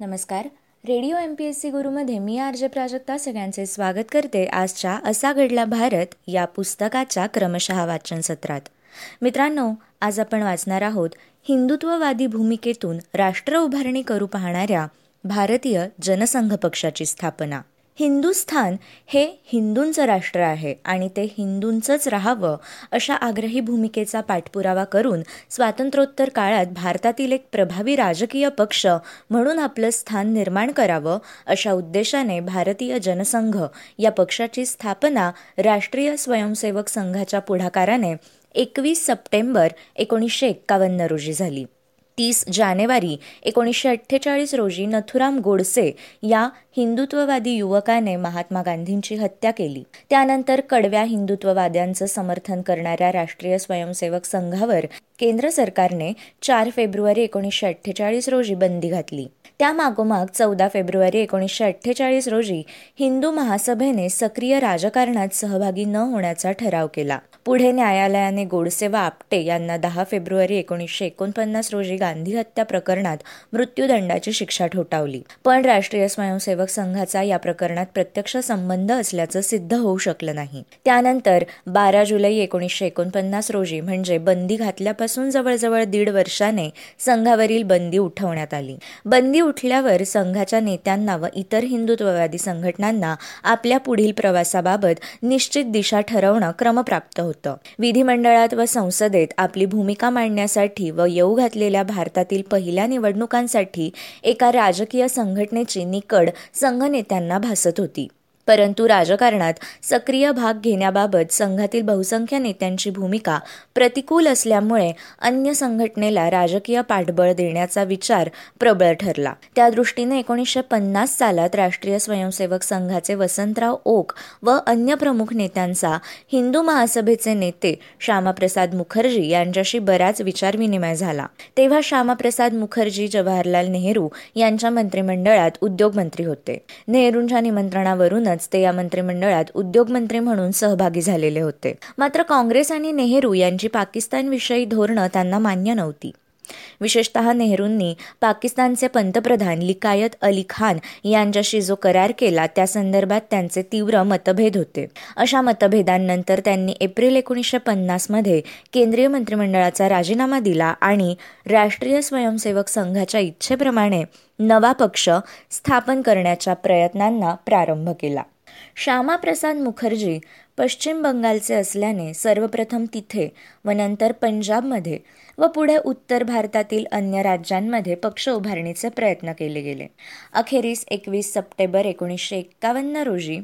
नमस्कार. Radio M P S C गुरुमध्ये मी R J Prajakta सगळ्यांचे स्वागत करते आजच्या असा घडला भारत या पुस्तकाच्या क्रमशः वाचन सत्रात. मित्रांनो आज आपण वाचणार आहोत हिंदुत्ववादी भूमिकेतून राष्ट्र उभारणी करू पाहणाऱ्या भारतीय जनसंघ पक्षाची स्थापना. हिंदुस्थान हे हिंदूंचं राष्ट्र आहे आणि ते हिंदूंचंच राहावं अशा आग्रही भूमिकेचा पाठपुरावा करून स्वातंत्र्योत्तर काळात भारतातील एक प्रभावी राजकीय पक्ष म्हणून आपलं स्थान निर्माण करावं अशा उद्देशाने भारतीय जनसंघ या पक्षाची स्थापना राष्ट्रीय स्वयंसेवक संघाच्या पुढाकाराने एकवीस सप्टेंबर एकोणीसशे एक्कावन्न रोजी झाली. तीस जानेवारी एकोणीसशे अठ्ठेचाळीस रोजी नथुराम गोडसे या हिंदुत्ववादी युवकाने महात्मा गांधींची हत्या केली. त्यानंतर कडव्या हिंदुत्ववाद्यांचं समर्थन करणाऱ्या राष्ट्रीय स्वयंसेवक संघावर केंद्र सरकारने चार फेब्रुवारी एकोणीसशे अठ्ठेचाळीस रोजी बंदी घातली. त्या मागोमाग चौदा फेब्रुवारी एकोणीसशे अठ्ठेचाळीस रोजी हिंदू महासभेने सक्रिय राजकारणात सहभागी न होण्याचा ठराव केला. पुढे न्यायालयाने गोडसेवा आपटे यांना दहा फेब्रुवारी एकोणीसशे एकोणपन्नास रोजी गांधी हत्या प्रकरणात मृत्यूदंडाची शिक्षा ठोठावली. पण राष्ट्रीय स्वयंसेवक संघाचा या प्रकरणात प्रत्यक्ष संबंध असल्याचं सिद्ध होऊ शकलं नाही. त्यानंतर बारा जुलै एकोणीसशे एकोणपन्नास रोजी म्हणजे बंदी घातल्यापासून जवळजवळ दीड वर्षाने संघावरील बंदी उठवण्यात आली. बंदी उठल्यावर संघाच्या नेत्यांना व इतर हिंदुत्ववादी संघटनांना आपल्या पुढील प्रवासाबाबत निश्चित दिशा ठरवणं क्रमप्राप्त होतं. विधिमंडळात व संसदेत आपली भूमिका मांडण्यासाठी व येऊ घातलेल्या भारतातील पहिल्या निवडणुकांसाठी एका राजकीय संघटनेची निकड संघनेत्यांना भासत होती. परंतु राजकारणात सक्रिय भाग घेण्याबाबत संघातील बहुसंख्य नेत्यांची भूमिका प्रतिकूल असल्यामुळे अन्य संघटनेला राजकीय पाठबळ देण्याचा विचार प्रबळ ठरला. त्या दृष्टीने एकोणीसशे पन्नास सालात राष्ट्रीय स्वयंसेवक संघाचे वसंतराव ओक व अन्य प्रमुख नेत्यांचा हिंदू महासभेचे नेते श्यामाप्रसाद मुखर्जी यांच्याशी बराच विचारविनिमय झाला. तेव्हा श्यामाप्रसाद मुखर्जी जवाहरलाल नेहरू यांच्या मंत्रिमंडळात उद्योगमंत्री होते. नेहरूंच्या निमंत्रणावरूनच ते या मंत्रिमंडळात उद्योगमंत्री म्हणून सहभागी झालेले होते. मात्र काँग्रेस आणि नेहरू यांची पाकिस्तानविषयी धोरणं त्यांना मान्य नव्हती. विशेषतः नेहरूंनी पाकिस्तानचे पंतप्रधान लिकायत अली खान यांच्याशी जो करार केला त्या संदर्भात त्यांचे तीव्र मतभेद होते. अशा मतभेदांनंतर त्यांनी एप्रिल एकोणीसशे पन्नासमध्ये केंद्रीय मंत्रिमंडळाचा राजीनामा दिला आणि राष्ट्रीय स्वयंसेवक संघाच्या इच्छेप्रमाणे नवा पक्ष स्थापन करण्याच्या प्रयत्नांना प्रारंभ केला. श्यामाप्रसाद मुखर्जी पश्चिम बंगालचे असल्याने सर्वप्रथम तिथे व नंतर पंजाबमध्ये व पुढे उत्तर भारतातील अन्य राज्यांमध्ये पक्ष उभारणीचे प्रयत्न केले गेले. अखेरीस एकवीस सप्टेंबर एकोणीसशे एक्कावन्न रोजी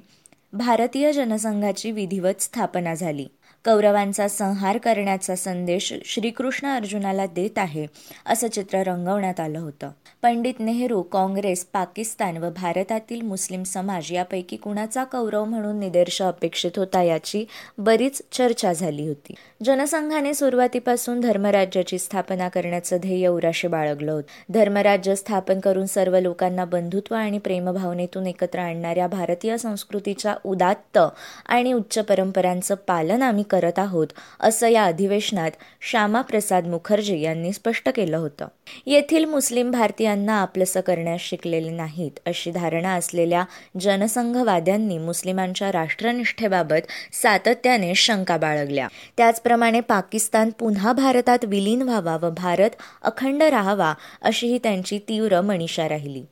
भारतीय जनसंघाची विधिवत स्थापना झाली. कौरवांचा संहार करण्याचा संदेश श्रीकृष्ण अर्जुनाला देत आहे असं चित्र रंगवण्यात आलं होतं. पंडित नेहरू काँग्रेस पाकिस्तान व भारतातील मुस्लिम समाज यापैकी कुणाचा कौरव म्हणून निदर्श अपेक्षित होता याची बरीच चर्चा झाली होती. जनसंघाने सुरुवातीपासून धर्मराज्याची स्थापना करण्याचं ध्येय उराशी बाळगलं होतं. धर्मराज्य स्थापन करून सर्व लोकांना बंधुत्व आणि प्रेमभावनेतून एकत्र आणणाऱ्या भारतीय संस्कृतीच्या उदात्त आणि उच्च परंपरांचं पालन आम्ही करत आहोत असं या अधिवेशनात श्यामाप्रसाद मुखर्जी यांनी स्पष्ट केलं होतं. येथील मुस्लिम भारतीयांना आपलंसं करण्यास शिकलेले नाहीत अशी धारणा असलेल्या जनसंघवाद्यांनी मुस्लिमांच्या राष्ट्रनिष्ठेबाबत सातत्याने शंका बाळगल्या. त्याचप्रमाणे पाकिस्तान पुन्हा भारतात विलीन व्हावा व भारत अखंड राहावा अशीही त्यांची तीव्र मनीषा राहिली.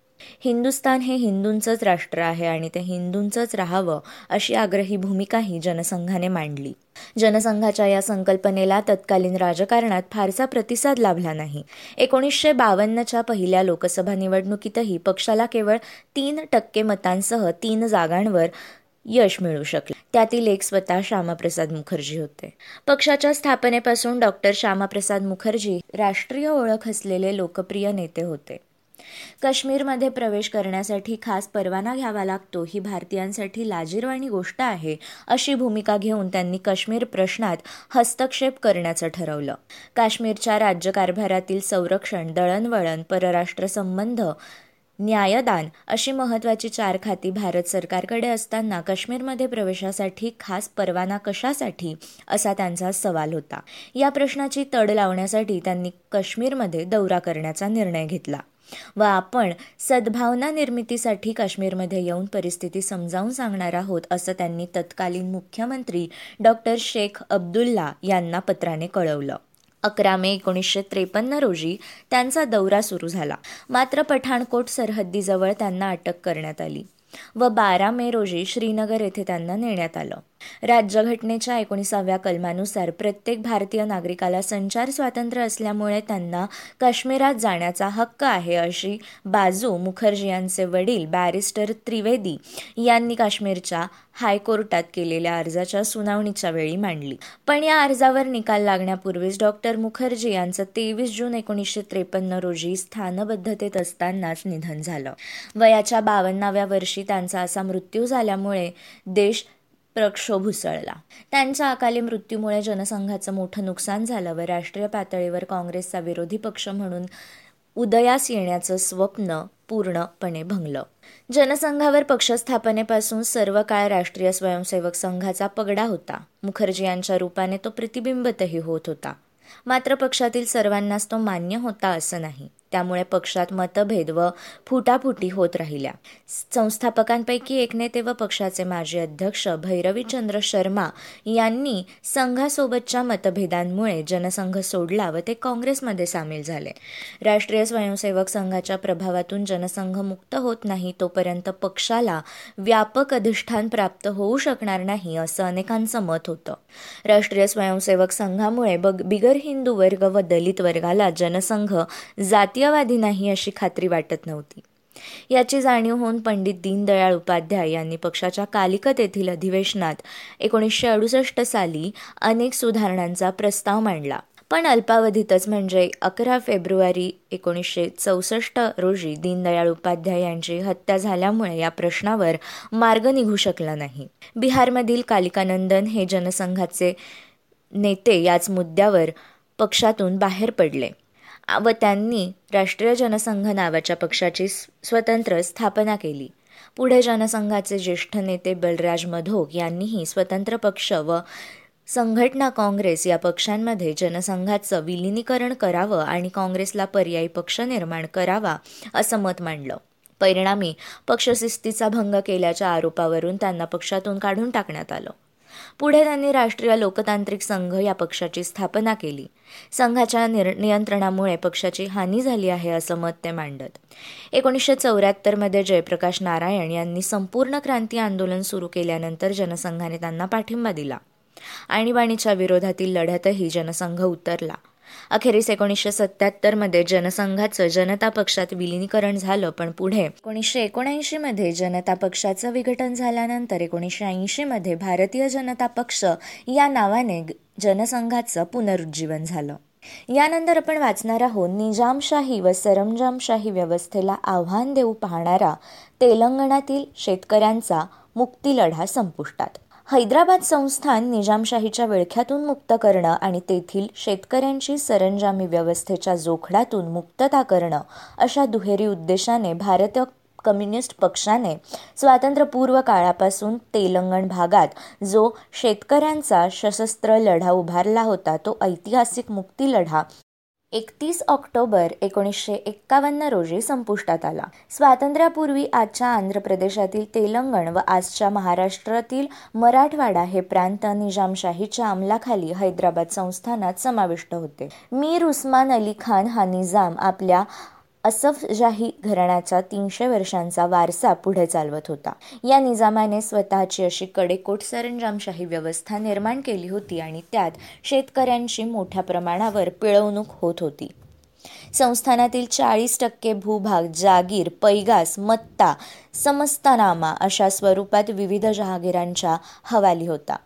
हिंदुस्थान हे हिंदूंचंच राष्ट्र आहे आणि ते हिंदूंचंच राहावं अशी आग्रही भूमिकाही जनसंघाने मांडली. जनसंघाच्या या संकल्पनेला तत्कालीन राजकारणात फारसा प्रतिसाद लाभला नाही. एकोणीसशे बावन्नच्या पहिल्या लोकसभा निवडणुकीतही पक्षाला केवळ तीन टक्के मतांसह तीन जागांवर यश मिळू शकले. त्यातील एक स्वतः श्यामाप्रसाद मुखर्जी होते. पक्षाच्या स्थापनेपासून डॉक्टर श्यामाप्रसाद मुखर्जी राष्ट्रीय ओळख असलेले लोकप्रिय नेते होते. काश्मीरमध्ये प्रवेश करण्यासाठी खास परवाना घ्यावा लागतो. ही भारतीयांसाठी लाजीरवाणी गोष्ट आहे अशी भूमिका घेऊन त्यांनी काश्मीर प्रश्नात हस्तक्षेप करण्याचं ठरवलं. काश्मीरच्या राज्यकारभारातील संरक्षण दळणवळण परराष्ट्र संबंध न्यायदान अशी महत्वाची चार खाती भारत सरकारकडे असताना काश्मीरमध्ये प्रवेशासाठी खास परवाना कशासाठी असा त्यांचा सवाल होता. या प्रश्नाची तड लावण्यासाठी त्यांनी काश्मीरमध्ये दौरा करण्याचा निर्णय घेतला. व आपण सद्भावना निर्मितीसाठी काश्मीरमध्ये येऊन परिस्थिती समजावून सांगणार आहोत असं त्यांनी तत्कालीन मुख्यमंत्री डॉक्टर शेख अब्दुल्ला यांना पत्राने कळवलं. अकरा मे एकोणीसशे त्रेपन्न रोजी त्यांचा दौरा सुरू झाला. मात्र पठाणकोट सरहद्दीजवळ त्यांना अटक करण्यात आली व बारा मे रोजी श्रीनगर येथे त्यांना नेण्यात आलं. राज्यघटनेच्या एकोणीसाव्या कलमानुसार प्रत्येक भारतीय नागरिकाला संचार स्वातंत्र्य असल्यामुळे त्यांना काश्मीरात जाण्याचा हक्क आहे अशी बाजू मुखर्जी यांचे वडील बॅरिस्टर त्रिवेदी यांनी काश्मीरच्या हायकोर्टात केलेल्या अर्जाच्या सुनावणीच्या वेळी मांडली. पण या अर्जावर निकाल लागण्यापूर्वीच डॉक्टर मुखर्जी यांचं तेवीस जून एकोणीसशे त्रेपन्न रोजी स्थानबद्धतेत असतानाच निधन झालं. वयाच्या बावन्नाव्या वर्षी त्यांचा असा मृत्यू झाल्यामुळे देश प्रक्षोभ उसळला. त्यांच्या अकाली मृत्यूमुळे जनसंघाचं मोठं नुकसान झालं व राष्ट्रीय पातळीवर काँग्रेसचा विरोधी पक्ष म्हणून उदयास येण्याचं स्वप्न पूर्णपणे भंगलं. जनसंघावर पक्षस्थापनेपासून सर्व काळ राष्ट्रीय स्वयंसेवक संघाचा पगडा होता. मुखर्जी यांच्या रूपाने तो प्रतिबिंबतही होत होता. मात्र पक्षातील सर्वांनाच तो मान्य होता असं नाही. त्यामुळे पक्षात मतभेद व फुटाफुटी होत राहिल्या. संस्थापकांपैकी एक नेते व पक्षाचे माजी अध्यक्ष भैरवीचंद्र शर्मा यांनी संघासोबतच्या मतभेदांमुळे जनसंघ सोडला व ते काँग्रेसमध्ये सामील झाले. राष्ट्रीय स्वयंसेवक संघाच्या प्रभावातून जनसंघ मुक्त होत नाही तोपर्यंत पक्षाला व्यापक अधिष्ठान प्राप्त होऊ शकणार नाही असं अनेकांचं मत होतं. राष्ट्रीय स्वयंसेवक संघामुळे बिगर हिंदू वर्ग व दलित वर्गाला जनसंघ जाती जातीयवादी नाही अशी खात्री वाटत नव्हती. याची जाणीव होऊन पंडित दीनदयाळ उपाध्याय यांनी पक्षाच्या कालिकत येथील अधिवेशनात एकोणीसशे अडुसष्ट साली अनेक सुधारणांचा प्रस्ताव मांडला. पण अल्पावधीतच म्हणजे अकरा फेब्रुवारी एकोणीसशे चौसष्ट रोजी दीनदयाळ उपाध्याय यांची हत्या झाल्यामुळे या प्रश्नावर मार्ग निघू शकला नाही. बिहारमधील कालिकानंदन हे जनसंघाचे नेते याच मुद्द्यावर पक्षातून बाहेर पडले. व त्यांनी राष्ट्रीय जनसंघ नावाच्या पक्षाची स्वतंत्र स्थापना केली. पुढे जनसंघाचे ज्येष्ठ नेते बलराज मधोक यांनीही स्वतंत्र पक्ष व संघटना काँग्रेस या पक्षांमध्ये जनसंघाचं विलिनीकरण करावं आणि काँग्रेसला पर्यायी पक्ष निर्माण करावा असं मत मांडलं. परिणामी पक्षशिस्तीचा भंग केल्याच्या आरोपावरून त्यांना पक्षातून काढून टाकण्यात आलं. पुढे त्यांनी राष्ट्रीय लोकतांत्रिक संघ या पक्षाची स्थापना केली. संघाच्या नियंत्रणामुळे पक्षाची हानी झाली आहे असं मत ते मांडत. एकोणीसशे चौऱ्याहत्तरमध्ये जयप्रकाश नारायण यांनी संपूर्ण क्रांती आंदोलन सुरू केल्यानंतर जनसंघाने त्यांना पाठिंबा दिला. आणीबाणीच्या विरोधातील लढ्यातही जनसंघ उतरला. अखेरीस एकोणीसशे सत्त्याहत्तरमध्ये जनसंघाचं जनता पक्षात विलिनीकरण झालं पण पुढे. एकोणीसशे एकोणऐंशीमध्ये जनता पक्षाचं विघटन झाल्यानंतर एकोणीसशे ऐंशीमध्ये भारतीय जनता पक्ष या नावाने जनसंघाचं पुनरुज्जीवन झालं. यानंतर आपण वाचणार आहोत निजामशाही व सरंजामशाही व्यवस्थेला आव्हान देऊ पाहणारा तेलंगणातील शेतकऱ्यांचा मुक्तीलढा संपुष्टात. हैदराबाद संस्थान निजामशाहीच्या विळख्यातून मुक्त करणं आणि तेथील शेतकऱ्यांची सरंजामी व्यवस्थेच्या जोखडातून मुक्तता करणं अशा दुहेरी उद्देशाने भारतीय कम्युनिस्ट पक्षाने स्वातंत्र्यपूर्व काळापासून तेलंगण भागात जो शेतकऱ्यांचा सशस्त्र लढा उभारला होता तो ऐतिहासिक मुक्तीलढा एकतीस ऑक्टोबर एकोणीसशे एक्कावन्न रोजी संपुष्टात आला. स्वातंत्र्यापूर्वी आजच्या आंध्र प्रदेशातील तेलंगण व आजच्या महाराष्ट्रातील मराठवाडा हे प्रांत निजामशाहीच्या अंमलाखाली हैदराबाद संस्थानात समाविष्ट होते. मीर उस्मान अली खान हा निजाम आपल्या असफजाही घराण्याचा तीनशे वर्षांचा वारसा पुढे चालवत होता. या निजामाने स्वतःची अशी कडेकोट सरंजामशाही व्यवस्था निर्माण केली होती आणि त्यात शेतकऱ्यांची मोठ्या प्रमाणावर पिळवणूक होत होती. संस्थानातील चाळीस टक्के भूभाग जागीर पैगास मत्ता समस्तनामा अशा स्वरूपात विविध जहागीरांच्या हवाली होता.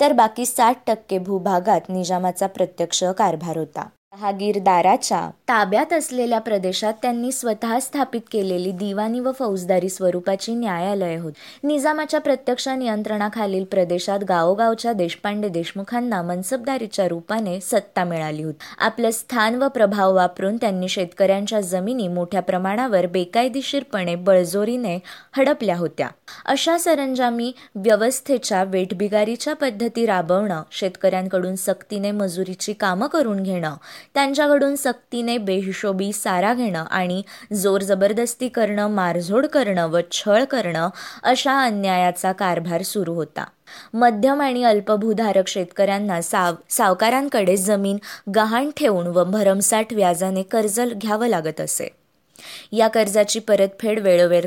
तर बाकी साठ टक्के भूभागात निजामाचा प्रत्यक्ष कारभार होता. जहागीरदाराच्या ताब्यात असलेल्या प्रदेशात त्यांनी स्वतः स्थापित केलेली दिवाणी व फौजदारी स्वरूपाची न्यायालय होत. निजामाच्या प्रत्यक्ष नियंत्रणाखालील प्रदेशात गावोगावच्या देशपांडे देशमुखांना मनसबदारीच्या रूपाने सत्ता मिळाली होती. आपलं स्थान व प्रभाव वापरून त्यांनी शेतकऱ्यांच्या जमिनी मोठ्या प्रमाणावर बेकायदेशीरपणे बळजोरीने हडपल्या होत्या. अशा सरंजामी व्यवस्थेच्या वेठबिगारीच्या पद्धती राबवणं शेतकऱ्यांकडून सक्तीने मजुरीची कामं करून घेणं त्यांच्याकडून सक्तीने बेहिशोबी सारा घेणं आणि जोर जबरदस्ती करणं मारझोड करणं व छळ करणं अशा अन्यायाचा कारभार सुरू होता. मध्यम आणि अल्पभूधारक शेतकऱ्यांना साव सावकारांकडे जमीन गहाण ठेवून व भरमसाठ व्याजाने कर्ज घ्यावं लागत असे. या कर्जाची परतफेड वेळोवेळ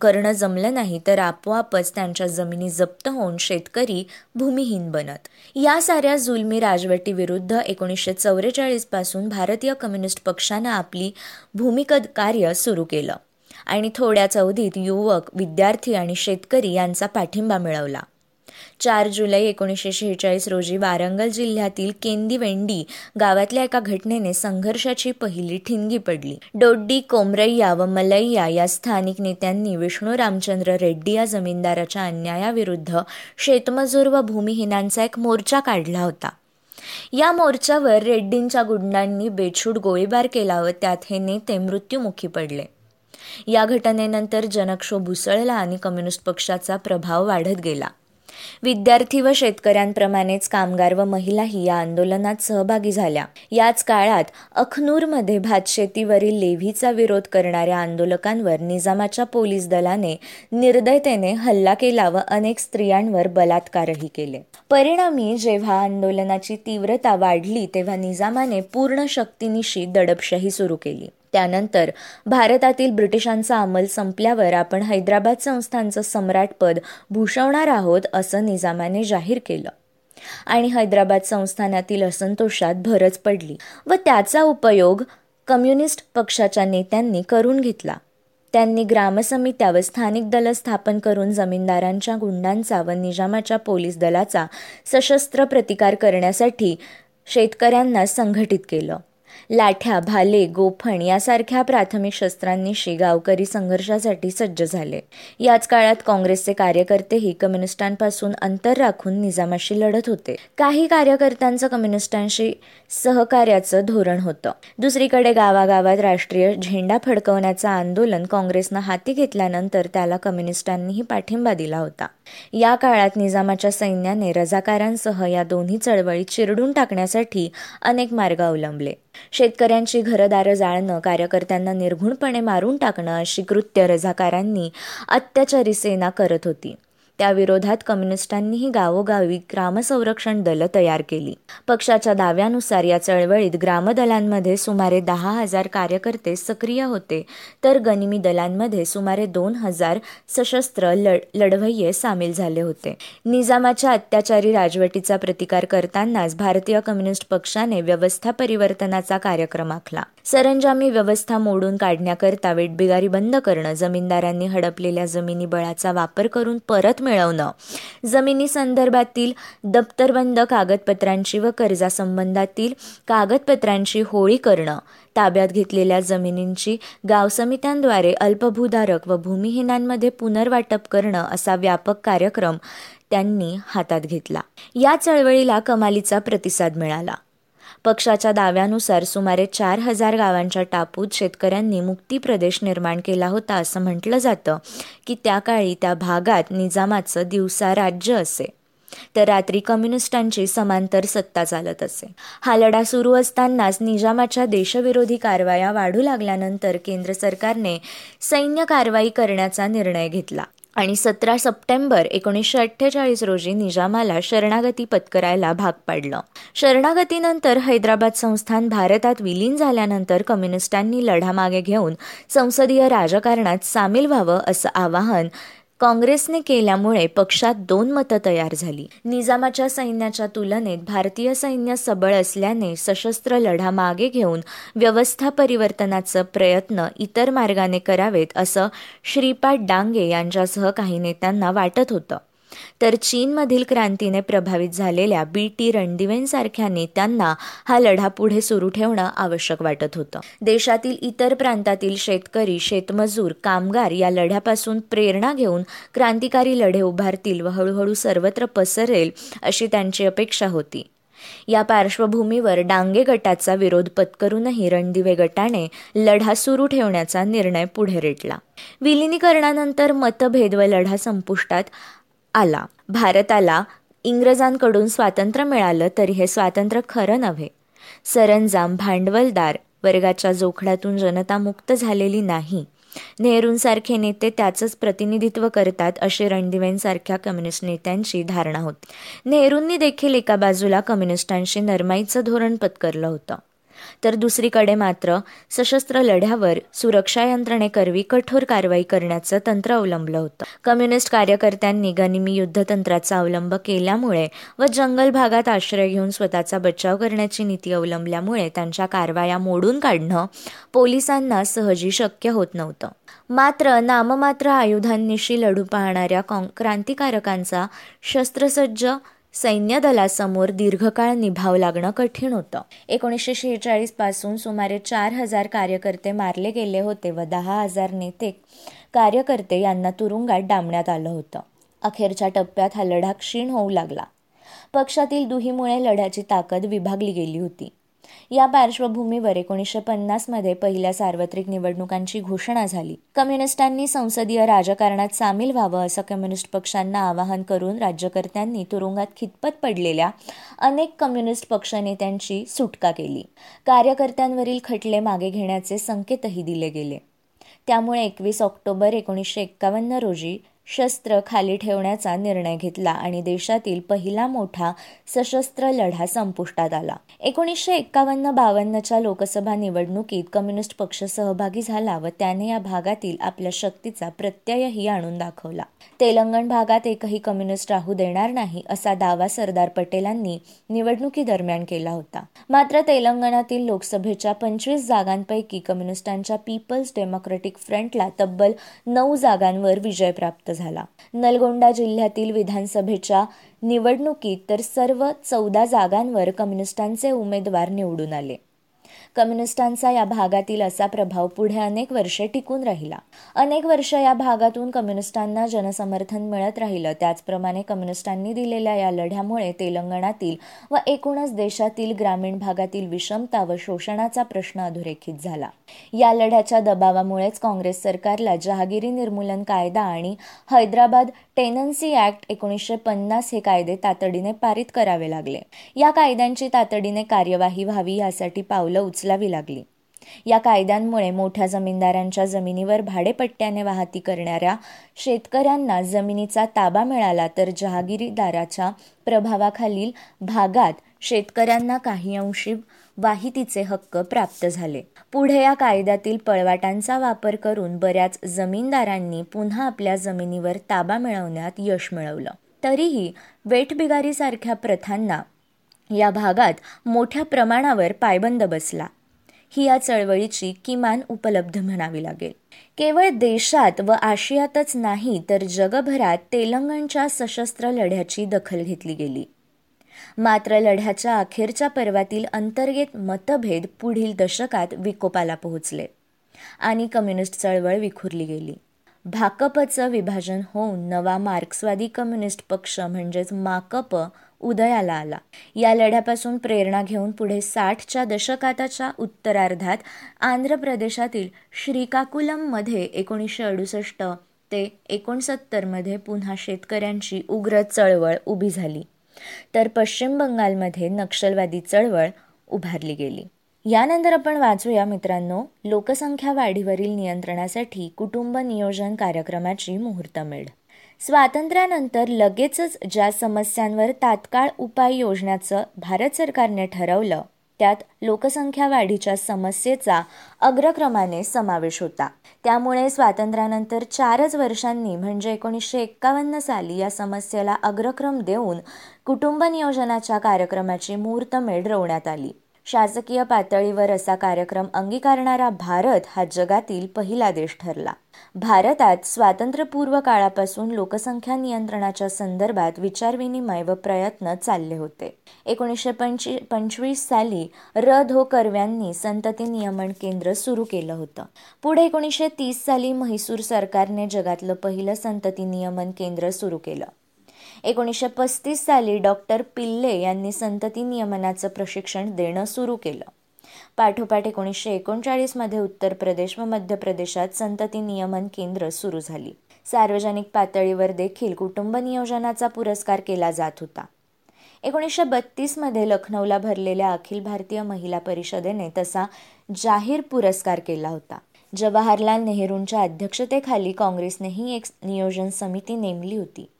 करणं जमलं नाही तर आपोआपच त्यांच्या जमिनी जप्त होऊन शेतकरी भूमिहीन बनत. या साऱ्या जुलमी राजवटी विरुद्ध एकोणीसशे चौवेचाळीसपासून भारतीय कम्युनिस्ट पक्षानं आपली भूमिकद कार्य सुरू केलं. आणि थोड्याच अवधीत युवक विद्यार्थी आणि शेतकरी यांचा पाठिंबा मिळवला. चार जुलै एकोणीसशे शेहेचाळीस रोजी वारंगल जिल्ह्यातील केंदीवेंडी गावातल्या एका घटनेने संघर्षाची पहिली ठिणगी पडली. डोड्डी कोमरय्या व मलैया या स्थानिक नेत्यांनी विष्णू रामचंद्र रेड्डी या जमीनदाराच्या अन्यायाविरुद्ध शेतमजूर व भूमिहीनांचा एक मोर्चा काढला होता. या मोर्चावर रेड्डींच्या गुंडांनी बेछूट गोळीबार केला व त्यात हे नेते मृत्युमुखी पडले. या घटनेनंतर जनक्षोभ उसळला आणि कम्युनिस्ट पक्षाचा प्रभाव वाढत गेला. विद्यार्थी व शेतकऱ्यांप्रमाणेच कामगार व महिलाही या आंदोलनात सहभागी झाल्या. याच काळात अखनूरमध्ये भातशेतीवरील लेव्हीचा विरोध करणाऱ्या आंदोलकांवर निजामाच्या पोलीस दलाने निर्दयतेने हल्ला केला व अनेक स्त्रियांवर बलात्कारही केले. परिणामी जेव्हा आंदोलनाची तीव्रता वाढली तेव्हा निजामाने पूर्ण शक्तीनिशी दडपशाही सुरू केली. त्यानंतर भारतातील ब्रिटिशांचा अंमल संपल्यावर आपण हैदराबाद संस्थांचं सम्राटपद भूषवणार आहोत असं निजामाने जाहीर केलं. आणि हैदराबाद संस्थानातील असंतोषात भरच पडली व त्याचा उपयोग कम्युनिस्ट पक्षाच्या नेत्यांनी करून घेतला. त्यांनी ग्रामसमित्या व स्थानिक दल स्थापन करून जमीनदारांच्या गुंडांचा व निजामाच्या पोलीस दलाचा सशस्त्र प्रतिकार करण्यासाठी शेतकऱ्यांना संघटित केलं. लाठ्या भाले गोफण यासारख्या प्राथमिक शस्त्रांनीशी गावकरी संघर्षासाठी सज्ज झाले. याच काळात काँग्रेसचे कार्यकर्तेही कम्युनिस्टांपासून अंतर राखून निजामाशी लढत होते. काही कार्यकर्त्यांचं कम्युनिस्टांशी सहकार्याचं धोरण होतं. दुसरीकडे गावागावात राष्ट्रीय झेंडा फडकवण्याचं आंदोलन काँग्रेसनं हाती घेतल्यानंतर त्याला कम्युनिस्टांनीही पाठिंबा दिला होता. या काळात निजामाच्या सैन्याने रजाकारांसह या दोन्ही चळवळी चिरडून टाकण्यासाठी अनेक मार्ग अवलंबले. शेतकऱ्यांची घरदारं जाळणं कार्यकर्त्यांना निर्घुणपणे मारून टाकणं अशी कृत्य रजाकारांनी अत्याचारी सेना करत होती. त्याविरोधात कम्युनिस्टांनीही गावोगावी ग्रामसंरक्षण दलं तयार केली. पक्षाच्या दाव्यानुसार या चळवळीत ग्रामदलांमध्ये सुमारे दहा हजार कार्यकर्ते सक्रिय होते. तर गनिमी दलांमध्ये सुमारे दोन हजार सशस्त्र लढवय्ये सामील झाले होते. निजामाच्या अत्याचारी राजवटीचा प्रतिकार करतानाच भारतीय कम्युनिस्ट पक्षाने व्यवस्था परिवर्तनाचा कार्यक्रम आखला. सरंजामी व्यवस्था मोडून काढण्याकरता वेटबिगारी बंद करणं जमीनदारांनी हडपलेल्या जमिनी बळाचा वापर करून परत मिळवणं. जमिनी संदर्भातील दप्तरबंद कागदपत्रांची व कर्जासंबंधातील कागदपत्रांची होळी करणं ताब्यात घेतलेल्या जमिनींची गाव समित्यांद्वारे अल्पभूधारक व भूमिहीनांमध्ये पुनर्वाटप करणं असा व्यापक कार्यक्रम त्यांनी हातात घेतला. या चळवळीला कमालीचा प्रतिसाद मिळाला. पक्षाच्या दाव्यानुसार सुमारे चार हजार गावांच्या टापूत शेतकऱ्यांनी मुक्ती प्रदेश निर्माण केला होता असं म्हटलं जातं की त्या काळी त्या भागात निजामाचं दिवसा राज्य असे. तर रात्री कम्युनिस्टांची समांतर सत्ता चालत असे. हा लढा सुरू असतानाच निजामाच्या देशविरोधी कारवाया वाढू लागल्यानंतर केंद्र सरकारने सैन्य कारवाई करण्याचा निर्णय घेतला. आणि सतरा सप्टेंबर एकोणीसशे अठ्ठेचाळीस रोजी निजामाला शरणागती पत्करायला भाग पाडलं. शरणागतीनंतर हैदराबाद संस्थान भारतात विलीन झाल्यानंतर कम्युनिस्टांनी लढा मागे घेऊन संसदीय राजकारणात सामील व्हावं असं आवाहन काँग्रेसने केल्यामुळे पक्षात दोन मतं तयार झाली. निजामाच्या सैन्याच्या तुलनेत भारतीय सैन्य सबळ असल्याने सशस्त्र लढा मागे घेऊन व्यवस्था परिवर्तनाचं प्रयत्न इतर मार्गाने करावेत असं श्रीपाद डांगे यांच्यासह काही नेत्यांना वाटत होतं. तर चीनमधील क्रांतीने प्रभावित झालेल्या बी टी रणदिवेंसारख्या नेत्यांना हा लढा पुढे सुरू ठेवणं आवश्यक वाटत होतं. देशातील इतर प्रांतातील शेतकरी शेतमजूर कामगार या लढ्यापासून प्रेरणा घेऊन क्रांतिकारी लढे उभारतील व हळूहळू सर्वत्र पसरेल अशी त्यांची अपेक्षा होती. या पार्श्वभूमीवर डांगे गटाचा विरोध पत्करूनही रणदिवे गटाने लढा सुरू ठेवण्याचा निर्णय पुढे रेटला. विलिनीकरणानंतर मतभेद व लढा संपुष्टात आला. भारताला इंग्रजांकडून स्वातंत्र्य मिळालं तरी हे स्वातंत्र्य खरं नव्हे. सरंजाम भांडवलदार वर्गाच्या जोखडातून जनता मुक्त झालेली नाही. नेहरूंसारखे नेते त्याचंच प्रतिनिधित्व करतात अशी रणदिवेंसारख्या कम्युनिस्ट नेत्यांची धारणा होती. नेहरूंनी देखील एका बाजूला कम्युनिस्टांशी नरमाईचं धोरण पत्करलं होतं. तर दुसरीकडे मात्र सशस्त्र लढ्यावर सुरक्षा यंत्रणेकरवी कठोर कारवाई करण्याचं तंत्र अवलंबलं होतं. कम्युनिस्ट कार्यकर्त्यांनी गनिमी युद्धतंत्राचा अवलंब केल्यामुळे व जंगल भागात आश्रय घेऊन स्वतःचा बचाव करण्याची नीती अवलंबल्यामुळे त्यांच्या कारवाया मोडून काढणं पोलिसांना सहजी शक्य होत नव्हतं. मात्र नाममात्र आयुधांनिशी लढू पाहणाऱ्या क्रांतिकारकांचा शस्त्रसज्ज सैन्य दलासमोर दीर्घकाळ निभाव लागणं कठीण होतं. एकोणीसशे शेहेचाळीसपासून सुमारे चार हजार कार्यकर्ते मारले गेले होते व दहा हजार नेते कार्यकर्ते यांना तुरुंगात डांबण्यात आलं होतं. अखेरच्या टप्प्यात हा लढा क्षीण होऊ लागला. पक्षातील दुहीमुळे लढ्याची ताकद विभागली गेली होती. या पार्श्वभूमीवर एकोणीसशे पन्नासमध्ये पहिल्या सार्वत्रिक निवडणुकांची घोषणा झाली. कम्युनिस्टांनी संसदीय राजकारणात सामील व्हावं असं कम्युनिस्ट पक्षांना आवाहन करून राज्यकर्त्यांनी तुरुंगात खितपत पडलेल्या अनेक कम्युनिस्ट पक्षनेत्यांची सुटका केली. कार्यकर्त्यांवरील खटले मागे घेण्याचे संकेतही दिले गेले. त्यामुळे एकवीस ऑक्टोबर एकोणीसशे एक्कावन्न रोजी शस्त्र खाली ठेवण्याचा निर्णय घेतला आणि देशातील पहिला मोठा सशस्त्र लढा संपुष्टात आला. एकोणीसशे एक्कावन्न बावन्नच्या लोकसभा निवडणुकीत कम्युनिस्ट पक्ष सहभागी झाला व त्याने या भागातील आपल्या शक्तीचा प्रत्ययही आणून दाखवला. तेलंगण भागात एकही कम्युनिस्ट राहू देणार नाही असा दावा सरदार पटेलांनी निवडणुकीदरम्यान केला होता. मात्र तेलंगणातील लोकसभेच्या पंचवीस जागांपैकी कम्युनिस्टांच्या पीपल्स डेमोक्रेटिक फ्रंटला तब्बल नऊ जागांवर विजय प्राप्त झाला. नलगोंडा जिल्ह्यातील विधानसभेच्या निवडणुकीत तर सर्व चौदा जागांवर कम्युनिस्टांचे उमेदवार निवडून आले. कम्युनिस्टांचा या भागातील असा प्रभाव पुढे अनेक वर्षे टिकून राहिला. अनेक वर्ष या भागातून कम्युनिस्टांना जनसमर्थन मिळत राहिलं. त्याचप्रमाणे कम्युनिस्टांनी दिलेल्या या लढ्यामुळे तेलंगणातील व एकूणच देशातील ग्रामीण भागातील विषमता व शोषणाचा प्रश्न अधोरेखित झाला. या लढ्याच्या दबावामुळेच काँग्रेस सरकारला जहागिरी निर्मूलन कायदा आणि हैदराबाद टेनन्सी ऍक्ट एकोणीसशे पन्नास हे कायदे तातडीने पारित करावे लागले. या कायद्यांची तातडीने कार्यवाही व्हावी यासाठी पावलं उचलावी लागली. या कायद्यांमुळे मोठ्या जमीनदारांच्या जमिनीवर भाडेपट्ट्याने वाहती करणाऱ्या शेतकऱ्यांना जमिनीचा ताबा मिळाला तर जहागिरीदाराच्या प्रभावाखालील भागात शेतकऱ्यांना काही अंशी वाहितीचे हक्क प्राप्त झाले. पुढे या कायद्यातील पळवाटांचा वापर करून बऱ्याच जमीनदारांनी पुन्हा आपल्या जमिनीवर ताबा मिळवण्यात यश मिळवलं. तरीही वेठबिगारीसारख्या प्रथांना या भागात मोठ्या प्रमाणावर पायबंद बसला. ही या चळवळीची किमान उपलब्ध म्हणावी लागेल. केवळ देशात व आशियातच नाही तर जगभरात तेलंगणच्या सशस्त्र लढ्याची दखल घेतली गेली. मात्र लढ्याच्या अखेरच्या पर्वातील अंतर्गत मतभेद पुढील दशकात विकोपाला पोहोचले आणि कम्युनिस्ट चळवळ विखुरली गेली. भाकपचं विभाजन होऊन नवा मार्क्सवादी कम्युनिस्ट पक्ष म्हणजेच माकप उदयाला आला. या लढ्यापासून प्रेरणा घेऊन पुढे साठच्या दशकाताच्या उत्तरार्धात आंध्र प्रदेशातील श्रीकाकुलममध्ये एकोणीसशे अडुसष्ट ते एकोणसत्तरमध्ये पुन्हा शेतकऱ्यांची उग्र चळवळ उभी झाली. तर पश्चिम बंगालमध्ये नक्षलवादी चळवळ उभारली गेली. यानंतर आपण वाचूया मित्रांनो लोकसंख्या वाढीवरील नियंत्रणासाठी कुटुंब नियोजन कार्यक्रमाची मुहूर्तमेढ. स्वातंत्र्यानंतर लगेचच ज्या समस्यांवर तात्काळ उपाय योजण्याचं भारत सरकारने ठरवलं त्यात लोकसंख्या वाढीच्या समस्येचा अग्रक्रमाने समावेश होता. त्यामुळे स्वातंत्र्यानंतर चारच वर्षांनी म्हणजे एकोणीसशे एक्कावन्न साली या समस्येला अग्रक्रम देऊन कुटुंब नियोजनाच्या कार्यक्रमाची मुहूर्तमेढ रोवण्यात आली. शासकीय पातळीवर असा कार्यक्रम अंगीकारणारा भारत हा जगातील पहिला देश ठरला. भारतात स्वातंत्र्यपूर्व काळापासून लोकसंख्या नियंत्रणाच्या संदर्भात विचारविनिमय व प्रयत्न चालले होते. एकोणीसशे पंचवी पंचवीस साली र. धो कर्व्यांनी संतती नियमन केंद्र सुरू केलं होतं. पुढे एकोणीसशे तीस साली म्हैसूर सरकारने जगातलं पहिलं संतती नियमन केंद्र सुरू केलं. एकोणीसशे पस्तीस साली डॉक्टर पिल्ले यांनी संतती नियमनाचं प्रशिक्षण देणं सुरू केलं. पाठोपाठ एकोणीसशे एकोणचाळीसमध्ये उत्तर प्रदेश व मध्य प्रदेशात संतती नियमन केंद्र सुरू झाली. सार्वजनिक पातळीवर देखील कुटुंब नियोजनाचा पुरस्कार केला जात होता. एकोणीसशे बत्तीसमध्ये लखनौला भरलेल्या अखिल भारतीय महिला परिषदेने तसा जाहीर पुरस्कार केला होता. जवाहरलाल नेहरूंच्या अध्यक्षतेखाली काँग्रेसनेही एक नियोजन समिती नेमली होती.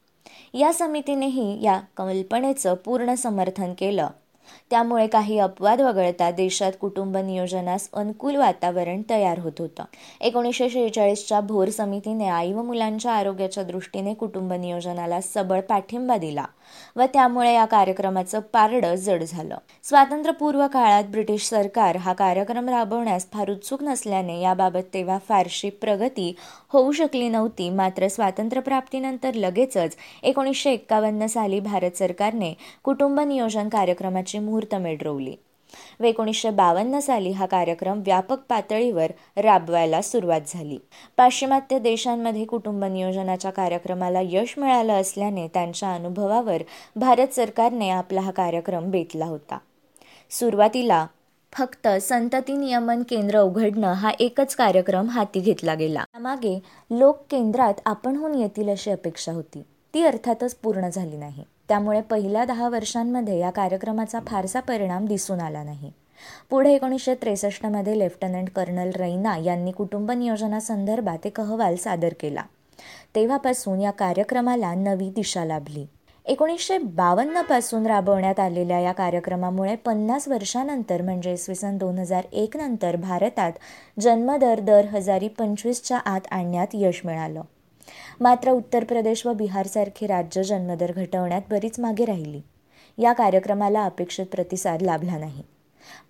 या समितीनेही या कल्पनेचं पूर्ण समर्थन केलं. त्यामुळे काही अपवाद वगळता देशात कुटुंब नियोजनास अनुकूल वातावरण तयार होत होतं. एकोणीसशे शेहेचाळीसच्या भोर समितीने आई व मुलांच्या आरोग्याच्या दृष्टीने कुटुंब नियोजनाला सबळ पाठिंबा दिला. व त्यामुळे या कार्यक्रमाचं पारडं जड झालं. स्वातंत्र्यपूर्व काळात ब्रिटिश सरकार हा कार्यक्रम राबवण्यास फार उत्सुक नसल्याने याबाबत तेव्हा फारशी प्रगती होऊ शकली नव्हती. मात्र स्वातंत्र्यप्राप्तीनंतर लगेचच एकोणीसशे एक्कावन्न साली भारत सरकारने कुटुंब नियोजन कार्यक्रमाची मुहूर्तमेढ रोवली. व एकोणीसशे बावन्न साली हा कार्यक्रम व्यापक पातळीवर राबवायला सुरुवात झाली. पाश्चिमात्य देशांमध्ये कुटुंब नियोजनाच्या कार्यक्रमाला यश मिळालं असल्याने त्यांच्या अनुभवावर भारत सरकारने आपला हा कार्यक्रम बेतला होता. सुरुवातीला फक्त संतती नियमन केंद्र उघडणं हा एकच कार्यक्रम हाती घेतला गेला. त्यामागे लोक केंद्रात आपणहून येतील अशी अपेक्षा होती. ती अर्थातच पूर्ण झाली नाही. त्यामुळे पहिल्या दहा वर्षांमध्ये या कार्यक्रमाचा फारसा परिणाम दिसून आला नाही. पुढे एकोणीसशे त्रेसष्टमध्ये लेफ्टनंट कर्नल रैना यांनी कुटुंब नियोजनासंदर्भात एक अहवाल सादर केला. तेव्हापासून या कार्यक्रमाला नवी दिशा लाभली. एकोणीसशे बावन्नपासून राबवण्यात आलेल्या या कार्यक्रमामुळे पन्नास वर्षानंतर म्हणजे इसवी सन दोन हजार एक नंतर भारतात जन्मदर दर हजारी पंचवीसच्या आत आणण्यात यश मिळालं. मात्र उत्तर प्रदेश व बिहारसारखी राज्य जन्मदर घटवण्यात बरीच मागे राहिली. या कार्यक्रमाला अपेक्षित प्रतिसाद लाभला नाही.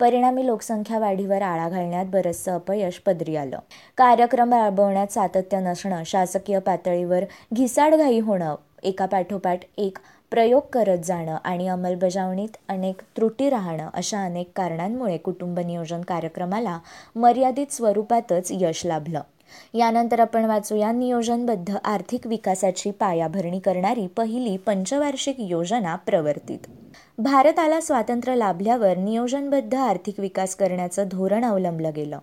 परिणामी लोकसंख्या वाढीवर आळा घालण्यात बरंचसं अपयश पदरी आलं. कार्यक्रम राबवण्यात सातत्य नसणं शासकीय पातळीवर घिसाडघाई होणं एका पाठोपाठ एक प्रयोग करत जाणं आणि अंमलबजावणीत अनेक त्रुटी राहणं अशा अनेक कारणांमुळे कुटुंब नियोजन कार्यक्रमाला मर्यादित स्वरूपातच यश लाभलं. यानंतर आपण वाचूया नियोजनबद्ध आर्थिक विकासाची पायाभरणी करणारी पहिली पंचवार्षिक योजना प्रवर्तित. भारताला स्वातंत्र्य लाभल्यावर नियोजनबद्ध आर्थिक विकास करण्याचं धोरण अवलंबलं गेलं.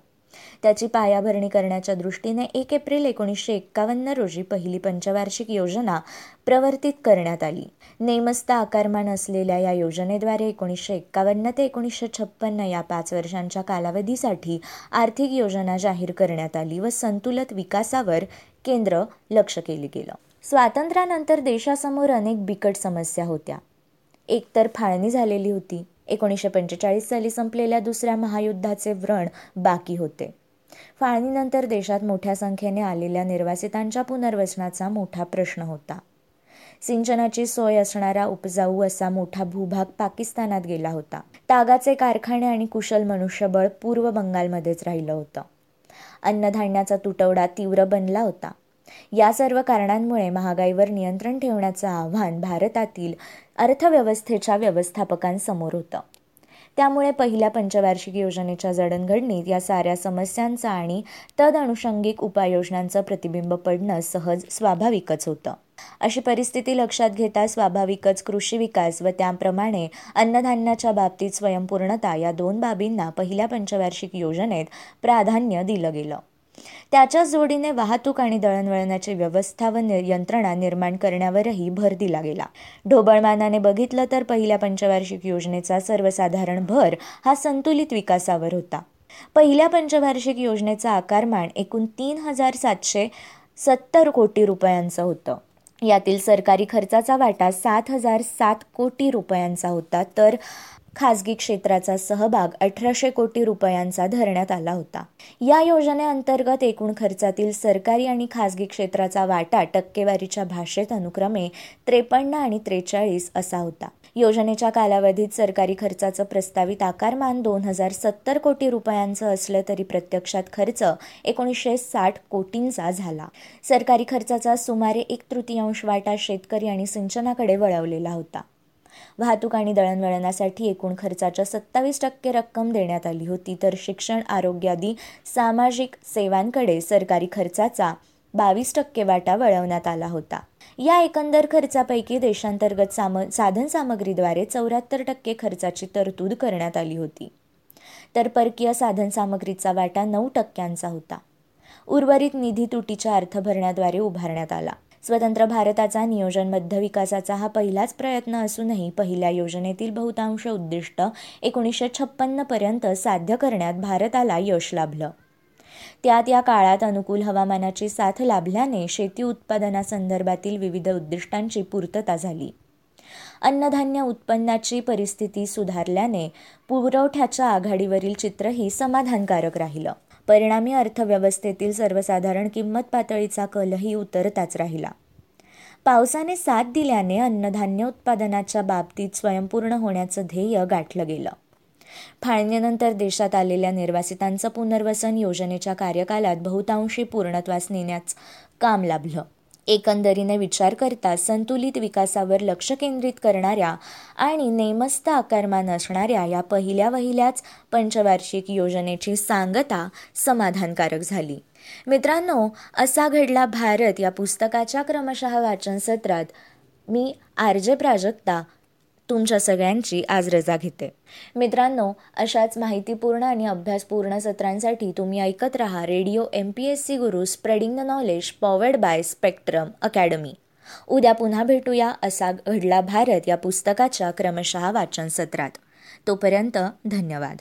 त्याची पायाभरणी करण्याच्या दृष्टीने एक एप्रिल एकोणीसशे एक्कावन्न रोजी पहिली पंचवार्षिक योजना प्रवर्तित करण्यात आली. नेमस्त आकारमान असलेल्या या योजनेद्वारे एकोणीसशे एक्कावन्न ते एकोणीसशे छप्पन्न या पाच वर्षांच्या कालावधीसाठी आर्थिक योजना जाहीर करण्यात आली व संतुलित विकासावर केंद्र लक्ष केले गेलं. स्वातंत्र्यानंतर देशासमोर अनेक बिकट समस्या होत्या. एकतर फाळणी झालेली होती. एकोणीसशे पंचेचाळीस साली संपलेल्या दुसऱ्या महायुद्धाचे व्रण बाकी होते. फाळणीनंतर देशात मोठ्या संख्येने आलेल्या निर्वासितांच्या पुनर्वसनाचा मोठा प्रश्न होता. सिंचनाची सोय असणारा उपजाऊ असा मोठा भूभाग पाकिस्तानात गेला होता. तागाचे कारखाने आणि कुशल मनुष्यबळ पूर्व बंगालमध्येच राहिलं होतं. अन्नधान्याचा तुटवडा तीव्र बनला होता. या सर्व कारणांमुळे महागाईवर नियंत्रण ठेवण्याचं आव्हान भारतातील अर्थव्यवस्थेच्या व्यवस्थापकांसमोर होतं. त्यामुळे पहिल्या पंचवार्षिक योजनेच्या जडणघडणीत या साऱ्या समस्यांचा आणि तदअनुषंगिक उपाययोजनांचं प्रतिबिंब पडणं सहज स्वाभाविकच होतं. अशी परिस्थिती लक्षात घेता स्वाभाविकच कृषी विकास व त्याप्रमाणे अन्नधान्याच्या बाबतीत स्वयंपूर्णता या दोन बाबींना पहिल्या पंचवार्षिक योजनेत प्राधान्य दिलं गेलं. त्याच्याच जोडीने वाहतूक आणि दळणवळणाची व्यवस्था व यंत्रणा निर्माण करण्यावरही भर दिला गेला. ढोबळमानाने बघितलं तर पहिल्या पंचवार्षिक योजनेचा सर्वसाधारण भर हा संतुलित विकासावर होता. पहिल्या पंचवार्षिक योजनेचा आकारमान एकूण तीन हजार सातशे सत्तर कोटी रुपयांचं होतं. यातील सरकारी खर्चाचा वाटा सात हजार सात कोटी रुपयांचा होता. तर खासगी क्षेत्राचा सहभाग अठराशे कोटी रुपयांचा धरण्यात आला होता. या योजनेअंतर्गत एकूण खर्चातील सरकारी आणि खासगी क्षेत्राचा वाटा टक्केवारीच्या भाषेत अनुक्रमे त्रेपन्न आणि त्रेचाळीस असा होता. योजनेच्या कालावधीत सरकारी खर्चाचं प्रस्तावित आकारमान दोन हजार सत्तर कोटी रुपयांचं असलं तरी प्रत्यक्षात खर्च एकोणीसशे साठ कोटींचा झाला. सरकारी खर्चाचा सुमारे एक तृतीयांश वाटा शेतकरी आणि सिंचनाकडे वळवलेला होता. वाहतूक आणि दळणवळणासाठी एकूण खर्चाच्या सत्तावीस टक्के रक्कम देण्यात आली होती. तर शिक्षण आरोग्य आदी सामाजिक सेवांकडे सरकारी खर्चाचा बावीस टक्के वाटा वळवण्यात आला होता. या एकंदर खर्चापैकी देशांतर्गत साम साधन सामग्रीद्वारे चौऱ्याहत्तर टक्के खर्चाची तरतूद करण्यात आली होती. तर परकीय साधन सामग्रीचा वाटा नऊ टक्क्यांचा होता. उर्वरित निधी तुटीच्या अर्थ भरण्याद्वारे उभारण्यात आला. स्वतंत्र भारताचा नियोजनबद्ध विकासाचा हा पहिलाच प्रयत्न असूनही पहिल्या योजनेतील बहुतांश उद्दिष्ट एकोणीसशे छप्पन्नपर्यंत साध्य करण्यात भारताला यश लाभलं. त्यात या काळात अनुकूल हवामानाची साथ लाभल्याने शेती उत्पादनासंदर्भातील विविध उद्दिष्टांची पूर्तता झाली. अन्नधान्य उत्पन्नाची परिस्थिती सुधारल्याने पुरवठ्याच्या आघाडीवरील चित्रही समाधानकारक राहिलं. परिणामी अर्थव्यवस्थेतील सर्वसाधारण किंमत पातळीचा कलही उतरताच राहिला. पावसाने साथ दिल्याने अन्नधान्य उत्पादनाच्या बाबतीत स्वयंपूर्ण होण्याचं ध्येय गाठलं गेलं. फाळणीनंतर देशात आलेल्या निर्वासितांचं पुनर्वसन योजनेच्या कार्यकालात बहुतांशी पूर्णत्वास नेण्याचं काम लाभलं. एकंदरीने विचार करता संतुलित विकासावर लक्ष केंद्रित करणाऱ्या आणि नेमस्त आकारमान असणाऱ्या या पहिल्या वहिल्याच पंचवार्षिक योजनेची सांगता समाधानकारक झाली. मित्रांनो असा घडला भारत या पुस्तकाच्या क्रमशः वाचन सत्रात. मी आर जे प्राजक्ता तुमच्या सगळ्यांची आज रजा घेते. मित्रांनो अशाच माहितीपूर्ण आणि अभ्यासपूर्ण सत्रांसाठी तुम्ही ऐकत रहा radio M P S C Guru spreading the knowledge powered by spectrum academy उद्या पुन्हा भेटूया असा घडला भारत या पुस्तकाच्या क्रमशः वाचन सत्रात. तोपर्यंत धन्यवाद.